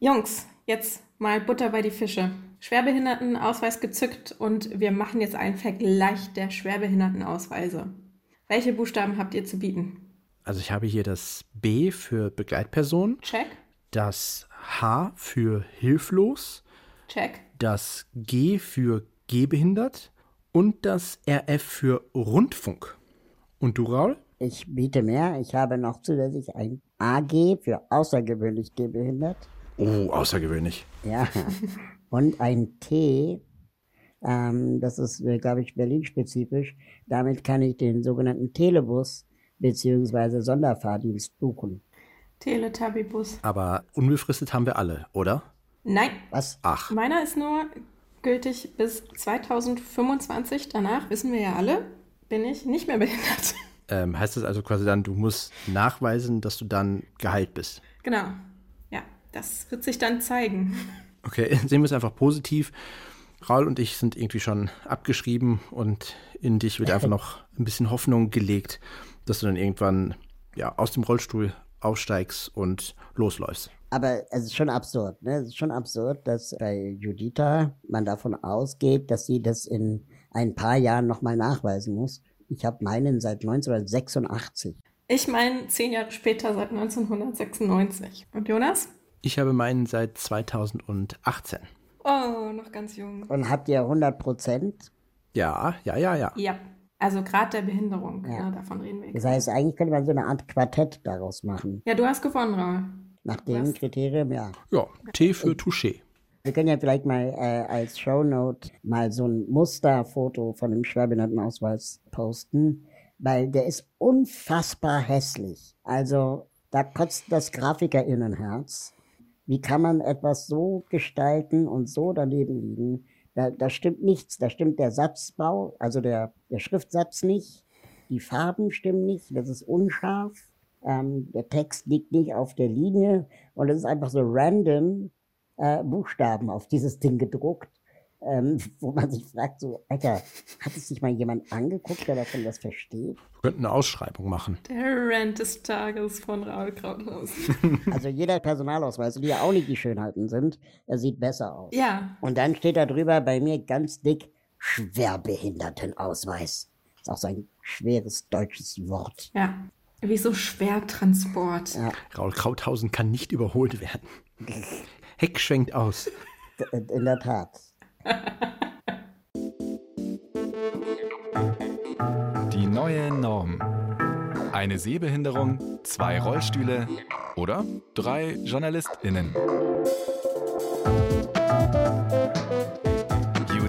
Jungs, jetzt mal Butter bei die Fische. Schwerbehindertenausweis gezückt und wir machen jetzt einen Vergleich der Schwerbehindertenausweise. Welche Buchstaben habt ihr zu bieten? Also ich habe hier das B für Begleitperson. Check. Das H für hilflos. Check. Das G für gehbehindert. Und das RF für Rundfunk. Und du, Raul? Ich biete mehr. Ich habe noch zusätzlich ein AG für außergewöhnlich gehbehindert. Oh, außergewöhnlich. Ja. Und ein T, ähm, das ist, äh, glaube ich, Berlin-spezifisch. Damit kann ich den sogenannten Telebus beziehungsweise Sonderfahrdienst buchen. Teletubby-Bus. Aber unbefristet haben wir alle, oder? Nein. Was? Ach, Meiner ist nur gültig bis 2025. Danach, wissen wir ja alle, bin ich nicht mehr behindert. ähm, heißt das also quasi dann, du musst nachweisen, dass du dann geheilt bist? Genau. Das wird sich dann zeigen. Okay, sehen wir es einfach positiv. Raul und ich sind irgendwie schon abgeschrieben und in dich wird einfach noch ein bisschen Hoffnung gelegt, dass du dann irgendwann ja, aus dem Rollstuhl aufsteigst und losläufst. Aber es ist schon absurd, ne? Es ist schon absurd, dass bei Juditha man davon ausgeht, dass sie das in ein paar Jahren nochmal nachweisen muss. Ich habe meinen seit 1986. Ich meine, zehn Jahre später, seit 1996. Und Jonas? Ich habe meinen seit 2018. Oh, noch ganz jung. Und habt ihr 100 Prozent? Ja, ja, ja, ja. Ja, also Grad der Behinderung, Ja. ne, davon reden wir. Das heißt, eigentlich könnte man so eine Art Quartett daraus machen. Ja, du hast gewonnen, Raul. Nach dem Was? Kriterium, ja. Ja, T für Touché. Wir können ja vielleicht mal äh, als Shownote mal so ein Musterfoto von dem Schwerbehindertenausweis posten, weil der ist unfassbar hässlich. Also da kotzt das Grafikerinnenherz. Wie kann man etwas so gestalten und so daneben liegen? Da, da stimmt nichts. Da stimmt der Satzbau, also der, der Schriftsatz nicht. Die Farben stimmen nicht. Das ist unscharf. Ähm, der Text liegt nicht auf der Linie. Und es ist einfach so random äh, Buchstaben auf dieses Ding gedruckt, ähm, wo man sich fragt, so, Alter, hat es sich mal jemand angeguckt, der davon was versteht? Wir könnten eine Ausschreibung machen. Der Rant des Tages von Raul Krauthausen. Also jeder Personalausweis, die ja auch nicht die Schönheiten sind, er sieht besser aus. ja, Und dann steht da drüber bei mir ganz dick Schwerbehindertenausweis. Ist auch so ein schweres deutsches Wort. ja. Wie so Schwertransport. Ja. Raul Krauthausen kann nicht überholt werden. Heck schwenkt aus. In der Tat. Die neue Norm. Eine Sehbehinderung, zwei Rollstühle oder drei JournalistInnen.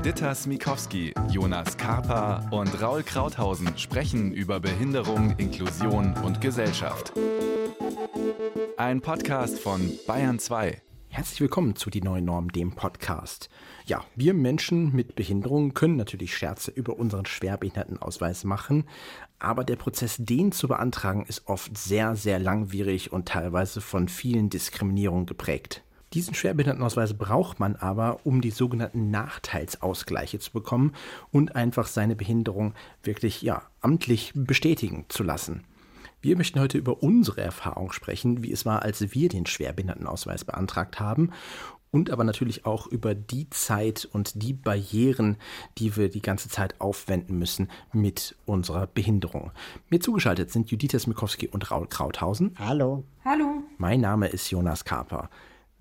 Juditha Smikowski, Jonas Karpa und Raul Krauthausen sprechen über Behinderung, Inklusion und Gesellschaft. Ein Podcast von Bayern 2. Herzlich willkommen zu Die Neue Norm, dem Podcast. Ja, wir Menschen mit Behinderungen können natürlich Scherze über unseren Schwerbehindertenausweis machen, aber der Prozess, den zu beantragen, ist oft sehr, sehr langwierig und teilweise von vielen Diskriminierungen geprägt. Diesen Schwerbehindertenausweis braucht man aber, um die sogenannten Nachteilsausgleiche zu bekommen und einfach seine Behinderung wirklich, ja, amtlich bestätigen zu lassen. Wir möchten heute über unsere Erfahrung sprechen, wie es war, als wir den Schwerbehindertenausweis beantragt haben und aber natürlich auch über die Zeit und die Barrieren, die wir die ganze Zeit aufwenden müssen mit unserer Behinderung. Mir zugeschaltet sind Judith Smikowski und Raul Krauthausen. Hallo. Hallo. Mein Name ist Jonas Karper.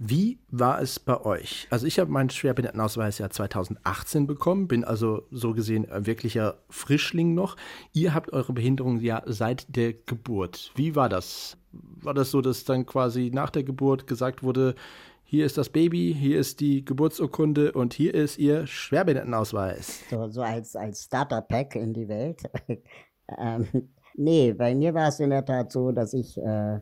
Wie war es bei euch? Also ich habe meinen Schwerbehindertenausweis ja 2018 bekommen, bin also so gesehen ein wirklicher Frischling noch. Ihr habt eure Behinderung ja seit der Geburt. Wie war das? War das so, dass dann quasi nach der Geburt gesagt wurde, hier ist das Baby, hier ist die Geburtsurkunde und hier ist ihr Schwerbehindertenausweis? So, so als, als Starter-Pack in die Welt. ähm, nee, bei mir war es in der Tat so, dass ich äh,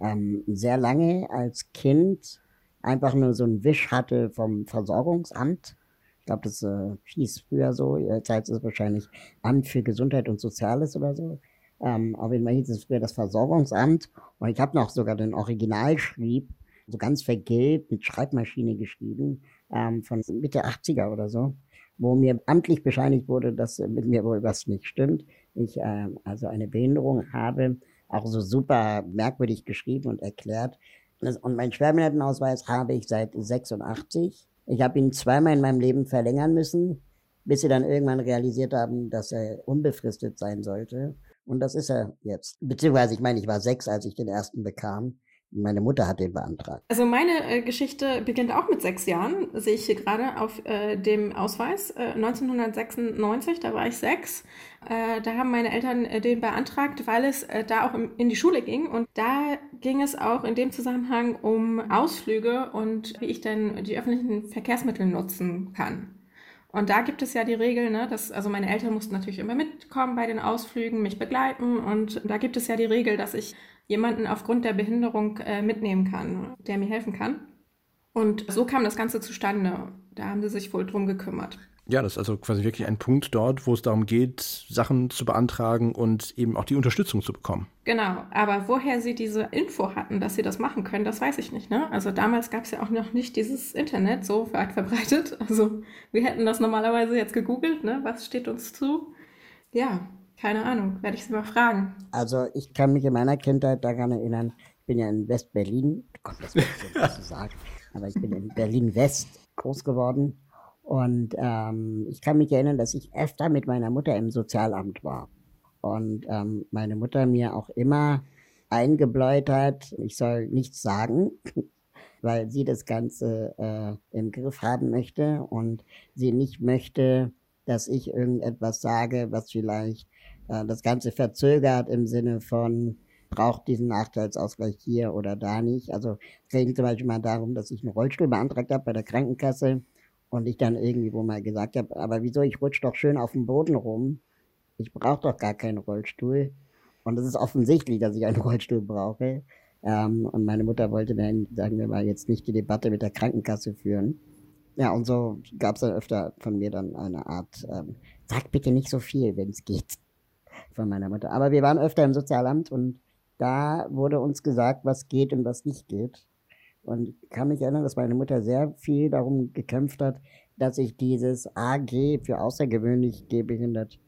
ähm, sehr lange als Kind einfach nur so einen Wisch hatte vom Versorgungsamt. Ich glaube, das äh, hieß früher so. Jetzt heißt es wahrscheinlich Amt für Gesundheit und Soziales oder so. Ähm, auf jeden Fall hieß es früher das Versorgungsamt. Und ich habe noch sogar den Originalschrieb, so ganz vergilbt, mit Schreibmaschine geschrieben, ähm, von Mitte 80er oder so, wo mir amtlich bescheinigt wurde, dass äh, mit mir wohl was nicht stimmt. Ich ähm, also eine Behinderung habe, auch so super merkwürdig geschrieben und erklärt. Und meinen Schwerbehindertenausweis habe ich seit 86. Ich habe ihn zweimal in meinem Leben verlängern müssen, bis sie dann irgendwann realisiert haben, dass er unbefristet sein sollte. Und das ist er jetzt. Beziehungsweise, ich meine, ich war sechs, als ich den ersten bekam. Meine Mutter hat den beantragt. Also meine äh, Geschichte beginnt auch mit sechs Jahren, sehe ich hier gerade auf äh, dem Ausweis. Äh, 1996, da war ich sechs. Äh, da haben meine Eltern äh, den beantragt, weil es äh, da auch im, in die Schule ging. Und da ging es auch in dem Zusammenhang um Ausflüge und wie ich dann die öffentlichen Verkehrsmittel nutzen kann. Und da gibt es ja die Regel, ne, dass, also meine Eltern mussten natürlich immer mitkommen bei den Ausflügen, mich begleiten. Und da gibt es ja die Regel, dass ich jemanden aufgrund der Behinderung äh, mitnehmen kann, der mir helfen kann. Und so kam das Ganze zustande. Da haben sie sich wohl drum gekümmert. Ja, das ist also quasi wirklich ein Punkt dort, wo es darum geht, Sachen zu beantragen und eben auch die Unterstützung zu bekommen. Genau, aber woher sie diese Info hatten, dass sie das machen können, das weiß ich nicht. Ne? Also damals gab es ja auch noch nicht dieses Internet so weit verbreitet. Also wir hätten das normalerweise jetzt gegoogelt, ne? was steht uns zu? Ja, keine Ahnung, werde ich sie mal fragen. Also ich kann mich in meiner Kindheit daran erinnern, ich bin ja in West-Berlin, kommt das nicht so zu sagen, aber ich bin in Berlin-West groß geworden und ähm, ich kann mich erinnern, dass ich öfter mit meiner Mutter im Sozialamt war. Und ähm, meine Mutter mir auch immer eingebläut hat, ich soll nichts sagen, weil sie das Ganze äh, im Griff haben möchte und sie nicht möchte, dass ich irgendetwas sage, was vielleicht das Ganze verzögert im Sinne von, braucht diesen Nachteilsausgleich hier oder da nicht. Also es ging zum Beispiel mal darum, dass ich einen Rollstuhl beantragt habe bei der Krankenkasse und ich dann irgendwie wo mal gesagt habe, aber wieso, ich rutsche doch schön auf dem Boden rum. Ich brauche doch gar keinen Rollstuhl. Und es ist offensichtlich, dass ich einen Rollstuhl brauche. Ähm, und meine Mutter wollte dann, sagen wir mal, jetzt nicht die Debatte mit der Krankenkasse führen. Ja, und so gab es dann öfter von mir dann eine Art, ähm, sag bitte nicht so viel, wenn es geht, von meiner Mutter. Aber wir waren öfter im Sozialamt und da wurde uns gesagt, was geht und was nicht geht. Und ich kann mich erinnern, dass meine Mutter sehr viel darum gekämpft hat, dass ich dieses AG für außergewöhnlich gehbehindert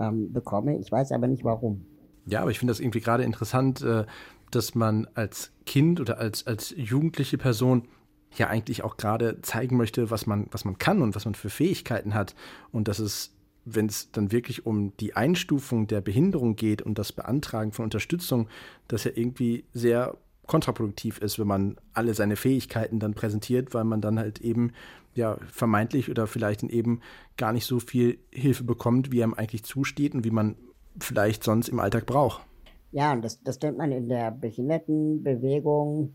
ähm, bekomme. Ich weiß aber nicht warum. Ja, aber ich finde das irgendwie gerade interessant, äh, dass man als Kind oder als, als jugendliche Person ja eigentlich auch gerade zeigen möchte, was man, was man kann und was man für Fähigkeiten hat. Und dass es, wenn es dann wirklich um die Einstufung der Behinderung geht und das Beantragen von Unterstützung, das ja irgendwie sehr kontraproduktiv ist, wenn man alle seine Fähigkeiten dann präsentiert, weil man dann halt eben ja vermeintlich oder vielleicht eben gar nicht so viel Hilfe bekommt, wie einem eigentlich zusteht und wie man vielleicht sonst im Alltag braucht. Ja, und das, das nennt man in der Behindertenbewegung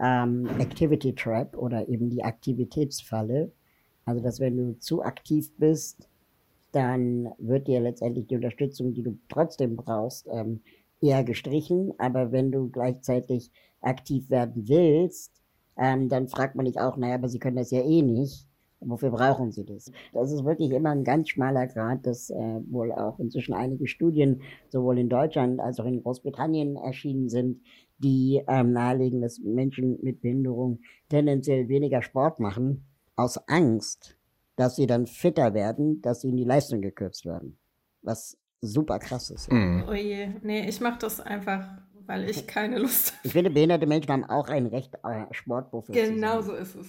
ähm, Activity Trap oder eben die Aktivitätsfalle. Also, dass wenn du zu aktiv bist, dann wird dir letztendlich die Unterstützung, die du trotzdem brauchst, ähm, eher gestrichen. Aber wenn du gleichzeitig aktiv werden willst, ähm, dann fragt man dich auch, naja, aber sie können das ja eh nicht. Wofür brauchen sie das? Das ist wirklich immer ein ganz schmaler Grad, dass äh, wohl auch inzwischen einige Studien sowohl in Deutschland als auch in Großbritannien erschienen sind, die ähm, nahelegen, dass Menschen mit Behinderung tendenziell weniger Sport machen, aus Angst, dass sie dann fitter werden, dass ihnen die Leistung gekürzt werden. Was super krass ist. Mhm. Oh je, nee, ich mache das einfach weil ich keine Lust habe. Ich finde, behinderte Menschen haben auch ein Recht, äh, Sportprofi Genau so ist es.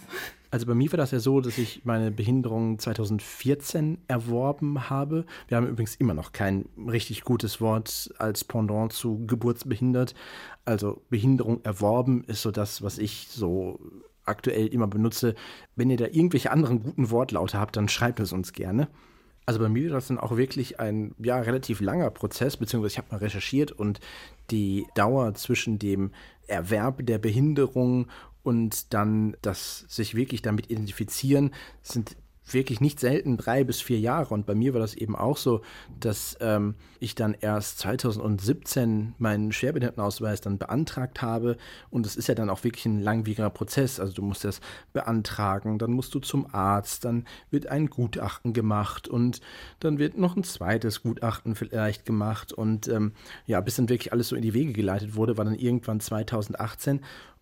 Also bei mir war das ja so, dass ich meine Behinderung 2014 erworben habe. Wir haben übrigens immer noch kein richtig gutes Wort als Pendant zu geburtsbehindert. Also Behinderung erworben ist so das, was ich so aktuell immer benutze. Wenn ihr da irgendwelche anderen guten Wortlaute habt, dann schreibt es uns gerne. Also bei mir war das dann auch wirklich ein ja, relativ langer Prozess, beziehungsweise ich habe mal recherchiert und die Dauer zwischen dem Erwerb der Behinderung und dann das sich wirklich damit identifizieren sind wirklich nicht selten drei bis vier Jahre. Und bei mir war das eben auch so, dass ähm, ich dann erst 2017 meinen Schwerbehindertenausweis dann beantragt habe. Und es ist ja dann auch wirklich ein langwieriger Prozess. Also du musst das beantragen, dann musst du zum Arzt, dann wird ein Gutachten gemacht und dann wird noch ein zweites Gutachten vielleicht gemacht. Und ähm, ja, bis dann wirklich alles so in die Wege geleitet wurde, war dann irgendwann 2018.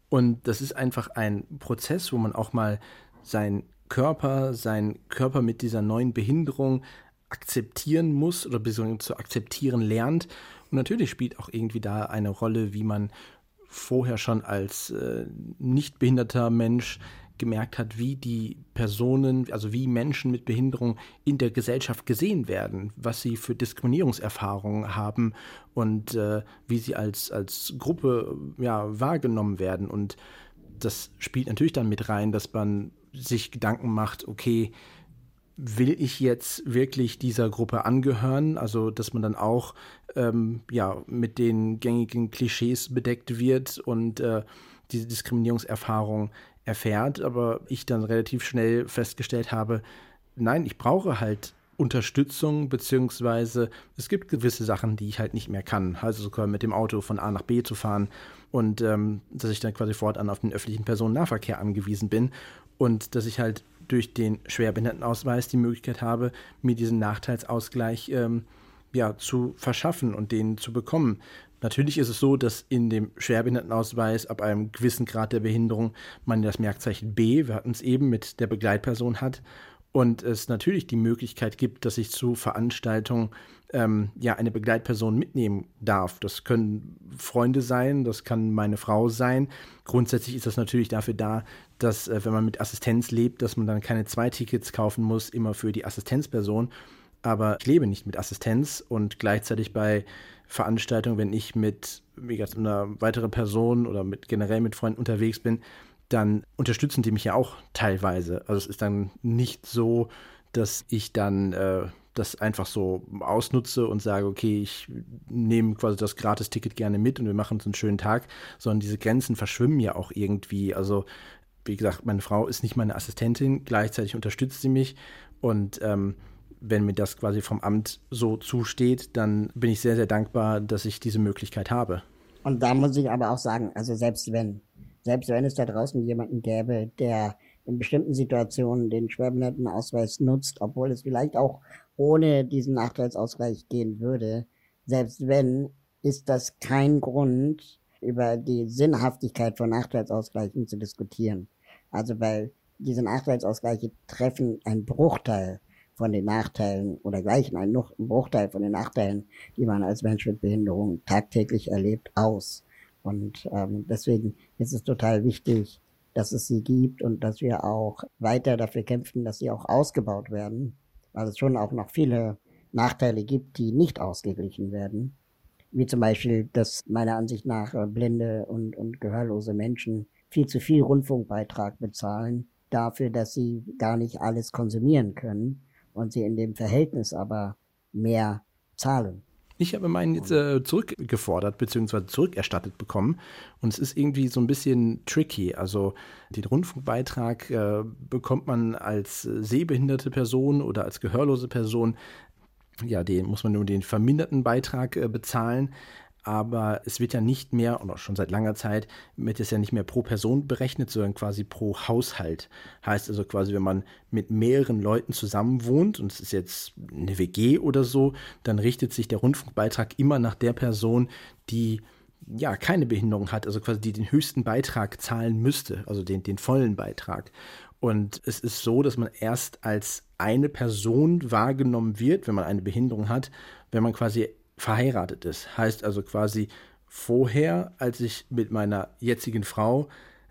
Und das ist einfach ein Prozess, wo man auch mal sein Körper, seinen Körper mit dieser neuen Behinderung akzeptieren muss oder zu akzeptieren lernt. Und natürlich spielt auch irgendwie da eine Rolle, wie man vorher schon als äh, nicht behinderter Mensch gemerkt hat, wie die Personen, also wie Menschen mit Behinderung in der Gesellschaft gesehen werden, was sie für Diskriminierungserfahrungen haben und äh, wie sie als, als Gruppe ja, wahrgenommen werden. Und das spielt natürlich dann mit rein, dass man sich Gedanken macht, okay, will ich jetzt wirklich dieser Gruppe angehören? Also, dass man dann auch ähm, ja, mit den gängigen Klischees bedeckt wird und äh, diese Diskriminierungserfahrung erfährt, aber ich dann relativ schnell festgestellt habe, nein, ich brauche halt Unterstützung, beziehungsweise es gibt gewisse Sachen, die ich halt nicht mehr kann. Also sogar mit dem Auto von A nach B zu fahren und ähm, dass ich dann quasi fortan auf den öffentlichen Personennahverkehr angewiesen bin und dass ich halt durch den Schwerbehindertenausweis die Möglichkeit habe, mir diesen Nachteilsausgleich ähm, ja, zu verschaffen und den zu bekommen. Natürlich ist es so, dass in dem Schwerbehindertenausweis ab einem gewissen Grad der Behinderung man das Merkzeichen B, wir hatten es eben, mit der Begleitperson hat und es natürlich die Möglichkeit gibt, dass ich zu Veranstaltungen ähm, ja eine Begleitperson mitnehmen darf. Das können Freunde sein, das kann meine Frau sein. Grundsätzlich ist das natürlich dafür da, dass äh, wenn man mit Assistenz lebt, dass man dann keine zwei Tickets kaufen muss, immer für die Assistenzperson. Aber ich lebe nicht mit Assistenz und gleichzeitig bei Veranstaltung, wenn ich mit gesagt, einer weiteren Person oder mit generell mit Freunden unterwegs bin, dann unterstützen die mich ja auch teilweise. Also es ist dann nicht so, dass ich dann äh, das einfach so ausnutze und sage, okay, ich nehme quasi das Gratis-Ticket gerne mit und wir machen uns einen schönen Tag, sondern diese Grenzen verschwimmen ja auch irgendwie. Also wie gesagt, meine Frau ist nicht meine Assistentin, gleichzeitig unterstützt sie mich und ähm, wenn mir das quasi vom Amt so zusteht, dann bin ich sehr, sehr dankbar, dass ich diese Möglichkeit habe. Und da muss ich aber auch sagen, also selbst wenn, selbst wenn es da draußen jemanden gäbe, der in bestimmten Situationen den Schwerbehindertenausweis nutzt, obwohl es vielleicht auch ohne diesen Nachteilsausgleich gehen würde, selbst wenn, ist das kein Grund, über die Sinnhaftigkeit von Nachteilsausgleichen zu diskutieren. Also weil diese Nachteilsausgleiche treffen einen Bruchteil von den Nachteilen oder gleichen einen einen Bruchteil von den Nachteilen, die man als Mensch mit Behinderung tagtäglich erlebt, aus. Und ähm, deswegen ist es total wichtig, dass es sie gibt und dass wir auch weiter dafür kämpfen, dass sie auch ausgebaut werden, weil es schon auch noch viele Nachteile gibt, die nicht ausgeglichen werden. Wie zum Beispiel, dass meiner Ansicht nach äh, blinde und, und gehörlose Menschen viel zu viel Rundfunkbeitrag bezahlen dafür, dass sie gar nicht alles konsumieren können und sie in dem Verhältnis aber mehr zahlen. Ich habe meinen jetzt äh, zurückgefordert bzw. zurückerstattet bekommen und es ist irgendwie so ein bisschen tricky. Also den Rundfunkbeitrag äh, bekommt man als sehbehinderte Person oder als gehörlose Person. Ja, den muss man nur den verminderten Beitrag äh, bezahlen aber es wird ja nicht mehr, oder schon seit langer Zeit, wird es ja nicht mehr pro Person berechnet, sondern quasi pro Haushalt. Heißt also quasi, wenn man mit mehreren Leuten zusammen wohnt und es ist jetzt eine WG oder so, dann richtet sich der Rundfunkbeitrag immer nach der Person, die ja keine Behinderung hat, also quasi die den höchsten Beitrag zahlen müsste, also den, den vollen Beitrag. Und es ist so, dass man erst als eine Person wahrgenommen wird, wenn man eine Behinderung hat, wenn man quasi verheiratet ist. Heißt also quasi vorher, als ich mit meiner jetzigen Frau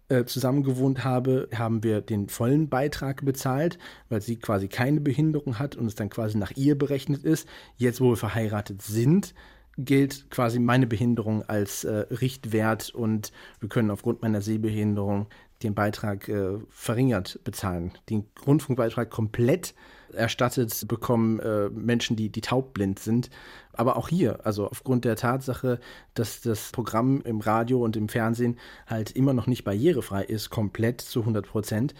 äh, zusammengewohnt habe, haben wir den vollen Beitrag bezahlt, weil sie quasi keine Behinderung hat und es dann quasi nach ihr berechnet ist. Jetzt, wo wir verheiratet sind, gilt quasi meine Behinderung als äh, Richtwert und wir können aufgrund meiner Sehbehinderung den Beitrag äh, verringert bezahlen. Den Rundfunkbeitrag komplett erstattet bekommen äh, Menschen, die, die taubblind sind. Aber auch hier, also aufgrund der Tatsache, dass das Programm im Radio und im Fernsehen halt immer noch nicht barrierefrei ist, komplett zu 100 Prozent,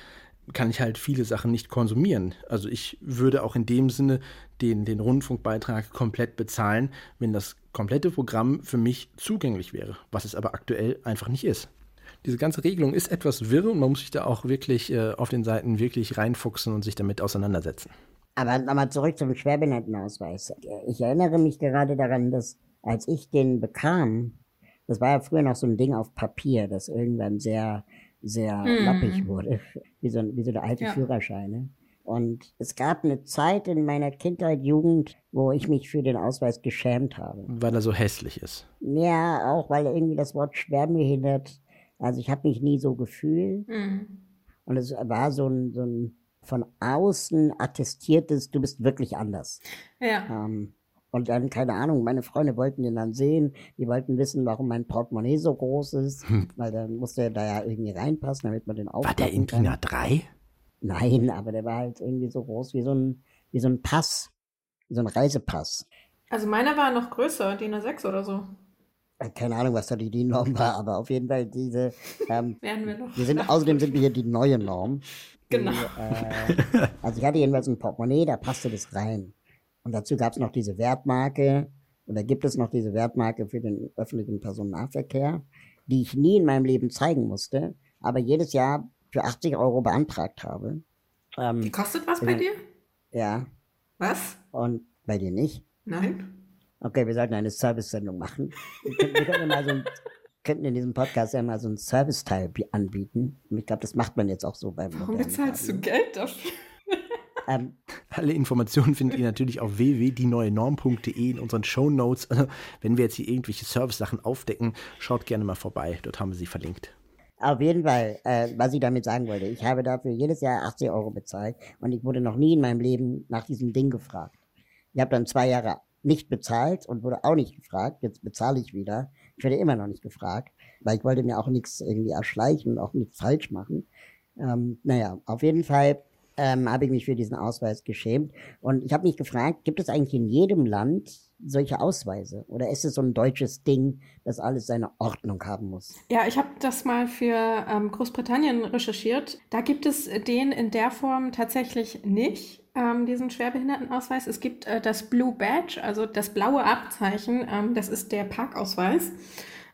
kann ich halt viele Sachen nicht konsumieren. Also ich würde auch in dem Sinne den, den Rundfunkbeitrag komplett bezahlen, wenn das komplette Programm für mich zugänglich wäre, was es aber aktuell einfach nicht ist diese ganze Regelung ist etwas wirr und man muss sich da auch wirklich äh, auf den Seiten wirklich reinfuchsen und sich damit auseinandersetzen. Aber nochmal zurück zum Schwerbehindertenausweis. Ich erinnere mich gerade daran, dass als ich den bekam, das war ja früher noch so ein Ding auf Papier, das irgendwann sehr, sehr hm. lappig wurde, wie so, wie so eine alte ja. Führerscheine. Und es gab eine Zeit in meiner Kindheit, Jugend, wo ich mich für den Ausweis geschämt habe. Weil er so hässlich ist. Ja, auch weil irgendwie das Wort schwerbehindert, also ich habe mich nie so gefühlt. Mhm. Und es war so ein, so ein von außen attestiertes, du bist wirklich anders. Ja. Ähm, und dann, keine Ahnung, meine Freunde wollten den dann sehen, die wollten wissen, warum mein Portemonnaie so groß ist, weil dann musste er da ja irgendwie reinpassen, damit man den War der in. DIN A3? Nein, aber der war halt irgendwie so groß wie so ein, wie so ein Pass, wie so ein Reisepass. Also meiner war noch größer, DIN A6 oder so. Äh, Keine Ahnung, was da die DIN-Norm war, aber auf jeden Fall diese, ähm, Werden wir noch. wir sind, außerdem sind wir hier die neue Norm. Genau. Die, äh, also ich hatte jedenfalls ein Portemonnaie, da passte das rein. Und dazu gab es noch diese Wertmarke, oder gibt es noch diese Wertmarke für den öffentlichen Personennahverkehr, die ich nie in meinem Leben zeigen musste, aber jedes Jahr für 80 Euro beantragt habe. Die Ähm, kostet was bei dir? ja, Was? und bei dir nicht. Nein? Okay, wir sollten eine Service-Sendung machen. Wir könnten, wir könnten, mal so ein, könnten in diesem Podcast ja mal so einen Serviceteil bi- anbieten. Und ich glaube, das macht man jetzt auch so beim Warum bezahlst du Radio. Geld dafür? Ähm, Alle Informationen findet ihr natürlich auf www.dieneuenorm.de in unseren Show Notes. Also, wenn wir jetzt hier irgendwelche Service-Sachen aufdecken, schaut gerne mal vorbei. Dort haben wir sie verlinkt. Auf jeden Fall, äh, was ich damit sagen wollte, ich habe dafür jedes Jahr 80 Euro bezahlt und ich wurde noch nie in meinem Leben nach diesem Ding gefragt. Ich habe dann zwei Jahre nicht bezahlt und wurde auch nicht gefragt. Jetzt bezahle ich wieder. Ich werde immer noch nicht gefragt, weil ich wollte mir auch nichts irgendwie erschleichen und auch nichts falsch machen. Ähm, naja, auf jeden Fall ähm, habe ich mich für diesen Ausweis geschämt. Und ich habe mich gefragt, gibt es eigentlich in jedem Land solche Ausweise? Oder ist es so ein deutsches Ding, das alles seine Ordnung haben muss? Ja, ich habe das mal für ähm, Großbritannien recherchiert. Da gibt es den in der Form tatsächlich nicht, ähm, diesen Schwerbehindertenausweis. Es gibt äh, das Blue Badge, also das blaue Abzeichen. Ähm, das ist der Parkausweis,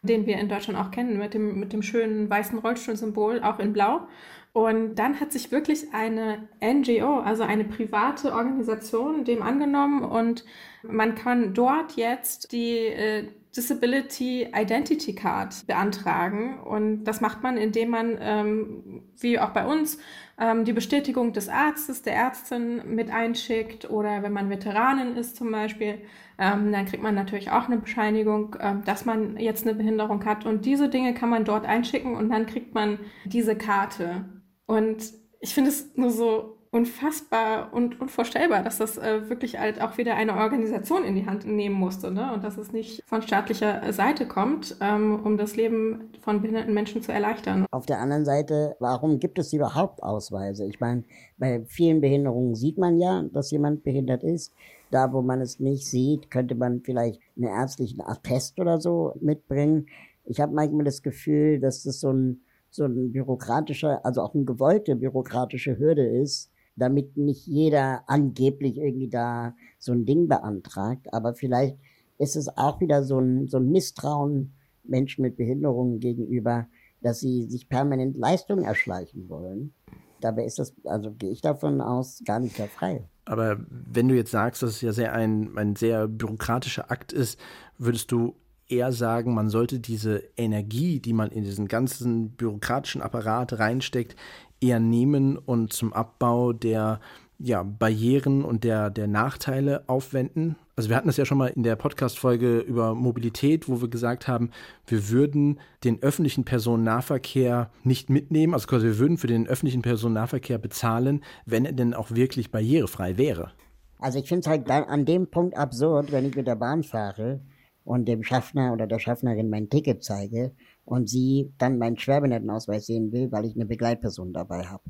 den wir in Deutschland auch kennen, mit dem, mit dem schönen weißen Rollstuhlsymbol, auch in Blau. Und dann hat sich wirklich eine NGO, also eine private Organisation, dem angenommen und man kann dort jetzt die äh, Disability Identity Card beantragen. Und das macht man, indem man, ähm, wie auch bei uns, ähm, die Bestätigung des Arztes, der Ärztin mit einschickt oder wenn man Veteranin ist zum Beispiel, ähm, dann kriegt man natürlich auch eine Bescheinigung, ähm, dass man jetzt eine Behinderung hat. Und diese Dinge kann man dort einschicken und dann kriegt man diese Karte. Und ich finde es nur so unfassbar und unvorstellbar, dass das äh, wirklich halt auch wieder eine Organisation in die Hand nehmen musste ne? und dass es nicht von staatlicher Seite kommt, ähm, um das Leben von behinderten Menschen zu erleichtern. Auf der anderen Seite, warum gibt es überhaupt Ausweise? Ich meine, bei vielen Behinderungen sieht man ja, dass jemand behindert ist. Da, wo man es nicht sieht, könnte man vielleicht einen ärztlichen Attest oder so mitbringen. Ich habe manchmal das Gefühl, dass das so ein, so ein bürokratischer, also auch eine gewollte bürokratische Hürde ist, damit nicht jeder angeblich irgendwie da so ein Ding beantragt. Aber vielleicht ist es auch wieder so ein, so ein Misstrauen Menschen mit Behinderungen gegenüber, dass sie sich permanent Leistungen erschleichen wollen. Dabei ist das, also gehe ich davon aus, gar nicht frei. Aber wenn du jetzt sagst, dass es ja sehr ein, ein sehr bürokratischer Akt ist, würdest du eher sagen, man sollte diese Energie, die man in diesen ganzen bürokratischen Apparat reinsteckt, eher nehmen und zum Abbau der ja, Barrieren und der, der Nachteile aufwenden. Also wir hatten das ja schon mal in der Podcast-Folge über Mobilität, wo wir gesagt haben, wir würden den öffentlichen Personennahverkehr nicht mitnehmen, also quasi wir würden für den öffentlichen Personennahverkehr bezahlen, wenn er denn auch wirklich barrierefrei wäre. Also ich finde es halt an dem Punkt absurd, wenn ich mit der Bahn fahre und dem Schaffner oder der Schaffnerin mein Ticket zeige und sie dann meinen Schwerbehindertenausweis sehen will, weil ich eine Begleitperson dabei habe.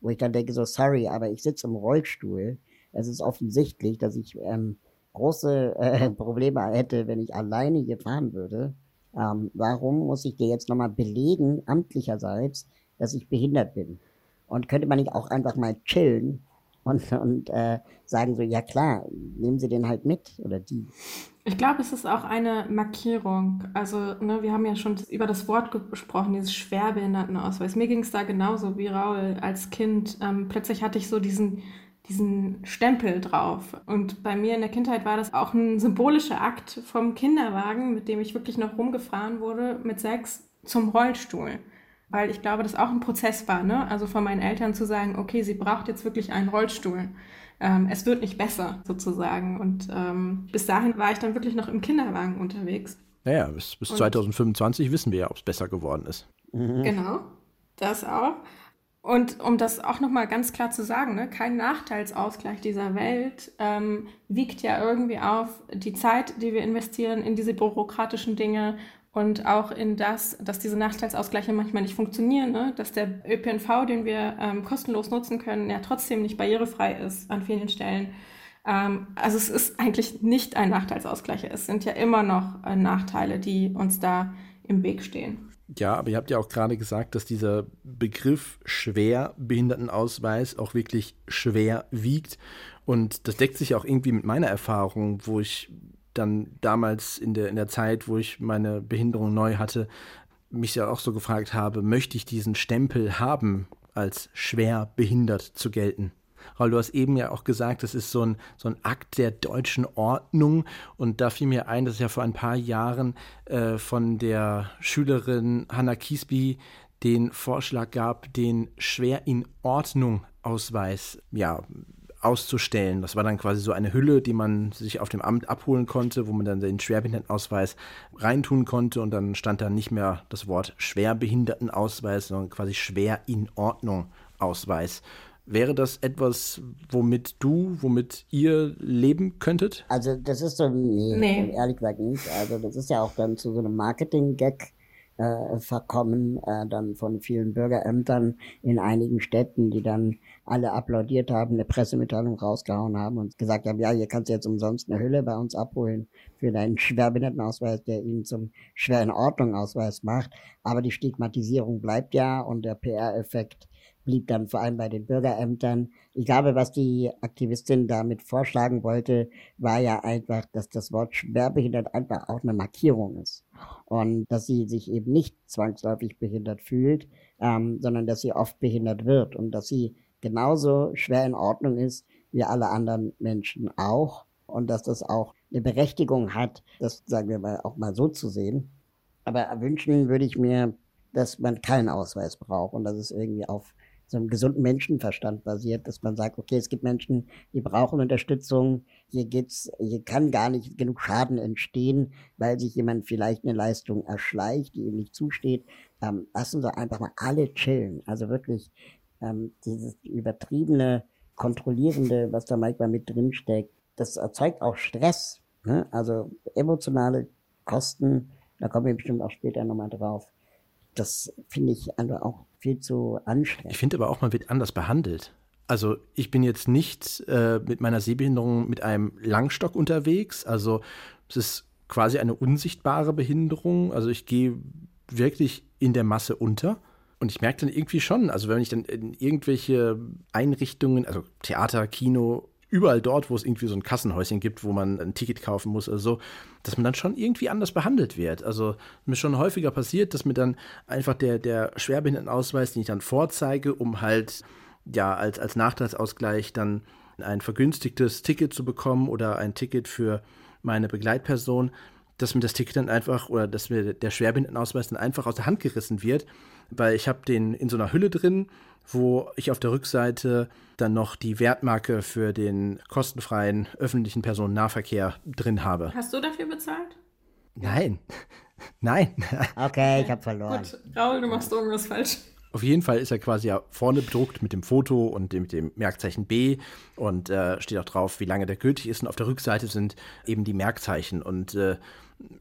Wo ich dann denke, so sorry, aber ich sitze im Rollstuhl. Es ist offensichtlich, dass ich ähm, große äh, Probleme hätte, wenn ich alleine hier fahren würde. Ähm, warum muss ich dir jetzt nochmal belegen, amtlicherseits, dass ich behindert bin? Und könnte man nicht auch einfach mal chillen und, und äh, sagen so, ja klar, nehmen Sie den halt mit oder die. Ich glaube, es ist auch eine Markierung. Also, ne, wir haben ja schon über das Wort gesprochen, dieses Schwerbehindertenausweis. Mir ging es da genauso wie Raul als Kind. Ähm, plötzlich hatte ich so diesen, diesen Stempel drauf. Und bei mir in der Kindheit war das auch ein symbolischer Akt vom Kinderwagen, mit dem ich wirklich noch rumgefahren wurde, mit sechs zum Rollstuhl. weil ich glaube, das auch ein Prozess war, ne? Also von meinen Eltern zu sagen, okay, sie braucht jetzt wirklich einen Rollstuhl. Ähm, es wird nicht besser, sozusagen. Und ähm, bis dahin war ich dann wirklich noch im Kinderwagen unterwegs. Naja, bis, bis 2025 wissen wir ja, ob es besser geworden ist. Mhm. Genau, das auch. Und um das auch nochmal ganz klar zu sagen, ne, kein Nachteilsausgleich dieser Welt ähm, wiegt ja irgendwie auf die Zeit, die wir investieren in diese bürokratischen Dinge und auch in das, dass diese Nachteilsausgleiche manchmal nicht funktionieren, ne? dass der ÖPNV, den wir ähm, kostenlos nutzen können, ja trotzdem nicht barrierefrei ist an vielen Stellen. Ähm, also es ist eigentlich nicht ein Nachteilsausgleich, es sind ja immer noch äh, Nachteile, die uns da im Weg stehen. Ja, aber ihr habt ja auch gerade gesagt, dass dieser Begriff Schwerbehindertenausweis auch wirklich schwer wiegt. Und das deckt sich auch irgendwie mit meiner Erfahrung, wo ich dann damals in der, in der Zeit, wo ich meine Behinderung neu hatte, mich ja auch so gefragt habe, möchte ich diesen Stempel haben, als schwer behindert zu gelten? Raul, du hast eben ja auch gesagt, das ist so ein, so ein Akt der deutschen Ordnung. Und da fiel mir ein, dass ja vor ein paar Jahren äh, von der Schülerin Hannah Kiesby den Vorschlag gab, den schwer in Ordnung Ausweis ja, auszustellen. Das war dann quasi so eine Hülle, die man sich auf dem Amt abholen konnte, wo man dann den Schwerbehindertenausweis reintun konnte und dann stand da nicht mehr das Wort Schwerbehindertenausweis, sondern quasi schwer in Ordnung Ausweis. Wäre das etwas, womit du, womit ihr leben könntet? Also das ist so, nee, nee. ehrlich gesagt nicht. Also das ist ja auch dann zu so einem Marketing-Gag äh, verkommen, äh, dann von vielen Bürgerämtern in einigen Städten, die dann alle applaudiert haben, eine Pressemitteilung rausgehauen haben und gesagt haben, ja, hier kannst du jetzt umsonst eine Hülle bei uns abholen für deinen Schwerbehindertenausweis, der ihn zum schwer in Ordnung Ausweis macht. Aber die Stigmatisierung bleibt ja und der PR-Effekt blieb dann vor allem bei den Bürgerämtern. Ich glaube, was die Aktivistin damit vorschlagen wollte, war ja einfach, dass das Wort schwerbehindert einfach auch eine Markierung ist. Und dass sie sich eben nicht zwangsläufig behindert fühlt, ähm, sondern dass sie oft behindert wird und dass sie genauso schwer in Ordnung ist wie alle anderen Menschen auch. Und dass das auch eine Berechtigung hat, das sagen wir mal auch mal so zu sehen. Aber wünschen würde ich mir, dass man keinen Ausweis braucht und dass es irgendwie auf so einem gesunden Menschenverstand basiert, dass man sagt, okay, es gibt Menschen, die brauchen Unterstützung, hier geht's, hier kann gar nicht genug Schaden entstehen, weil sich jemand vielleicht eine Leistung erschleicht, die ihm nicht zusteht. Ähm, lassen Sie einfach mal alle chillen. Also wirklich ähm, dieses übertriebene, kontrollierende, was da manchmal mit drinsteckt, das erzeugt auch Stress. Ne? Also emotionale Kosten, da kommen wir bestimmt auch später nochmal drauf. Das finde ich also auch viel zu anstrengend. Ich finde aber auch, man wird anders behandelt. Also ich bin jetzt nicht äh, mit meiner Sehbehinderung mit einem Langstock unterwegs. Also es ist quasi eine unsichtbare Behinderung. Also ich gehe wirklich in der Masse unter. Und ich merke dann irgendwie schon, also wenn ich dann in irgendwelche Einrichtungen, also Theater, Kino, überall dort, wo es irgendwie so ein Kassenhäuschen gibt, wo man ein Ticket kaufen muss oder so, dass man dann schon irgendwie anders behandelt wird. Also mir schon häufiger passiert, dass mir dann einfach der, der Schwerbehindertenausweis, den ich dann vorzeige, um halt ja als, als Nachteilsausgleich dann ein vergünstigtes Ticket zu bekommen oder ein Ticket für meine Begleitperson, dass mir das Ticket dann einfach oder dass mir der Schwerbehindertenausweis dann einfach aus der Hand gerissen wird, weil ich habe den in so einer Hülle drin wo ich auf der Rückseite dann noch die Wertmarke für den kostenfreien öffentlichen Personennahverkehr drin habe. Hast du dafür bezahlt? Nein. Nein. Okay, ich habe verloren. Gut, Raul, du machst irgendwas falsch. Auf jeden Fall ist er quasi ja vorne bedruckt mit dem Foto und dem, mit dem Merkzeichen B und äh, steht auch drauf, wie lange der gültig ist. Und auf der Rückseite sind eben die Merkzeichen. Und äh,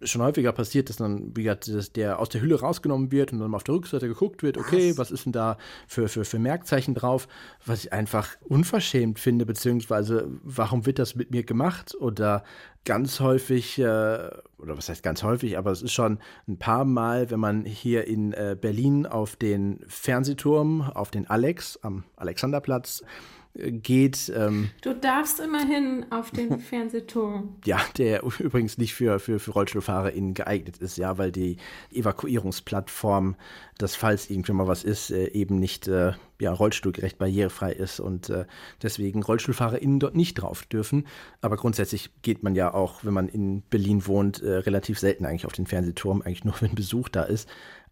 schon häufiger passiert, dass dann, wie gesagt, dass der aus der Hülle rausgenommen wird und dann auf der Rückseite geguckt wird, okay, was, was ist denn da für, für, für Merkzeichen drauf, was ich einfach unverschämt finde, beziehungsweise warum wird das mit mir gemacht? Oder ganz häufig, äh, oder was heißt ganz häufig, aber es ist schon ein paar Mal, wenn man hier in äh, Berlin auf den Fernsehturm, auf den Alex am Alexanderplatz geht. Ähm, du darfst immerhin auf den Fernsehturm. Ja, der übrigens nicht für, für, für RollstuhlfahrerInnen geeignet ist, ja, weil die Evakuierungsplattform, dass falls irgendwann mal was ist, äh, eben nicht äh, ja, rollstuhlgerecht barrierefrei ist und äh, deswegen RollstuhlfahrerInnen dort nicht drauf dürfen. Aber grundsätzlich geht man ja auch, wenn man in Berlin wohnt, äh, relativ selten eigentlich auf den Fernsehturm, eigentlich nur wenn Besuch da ist.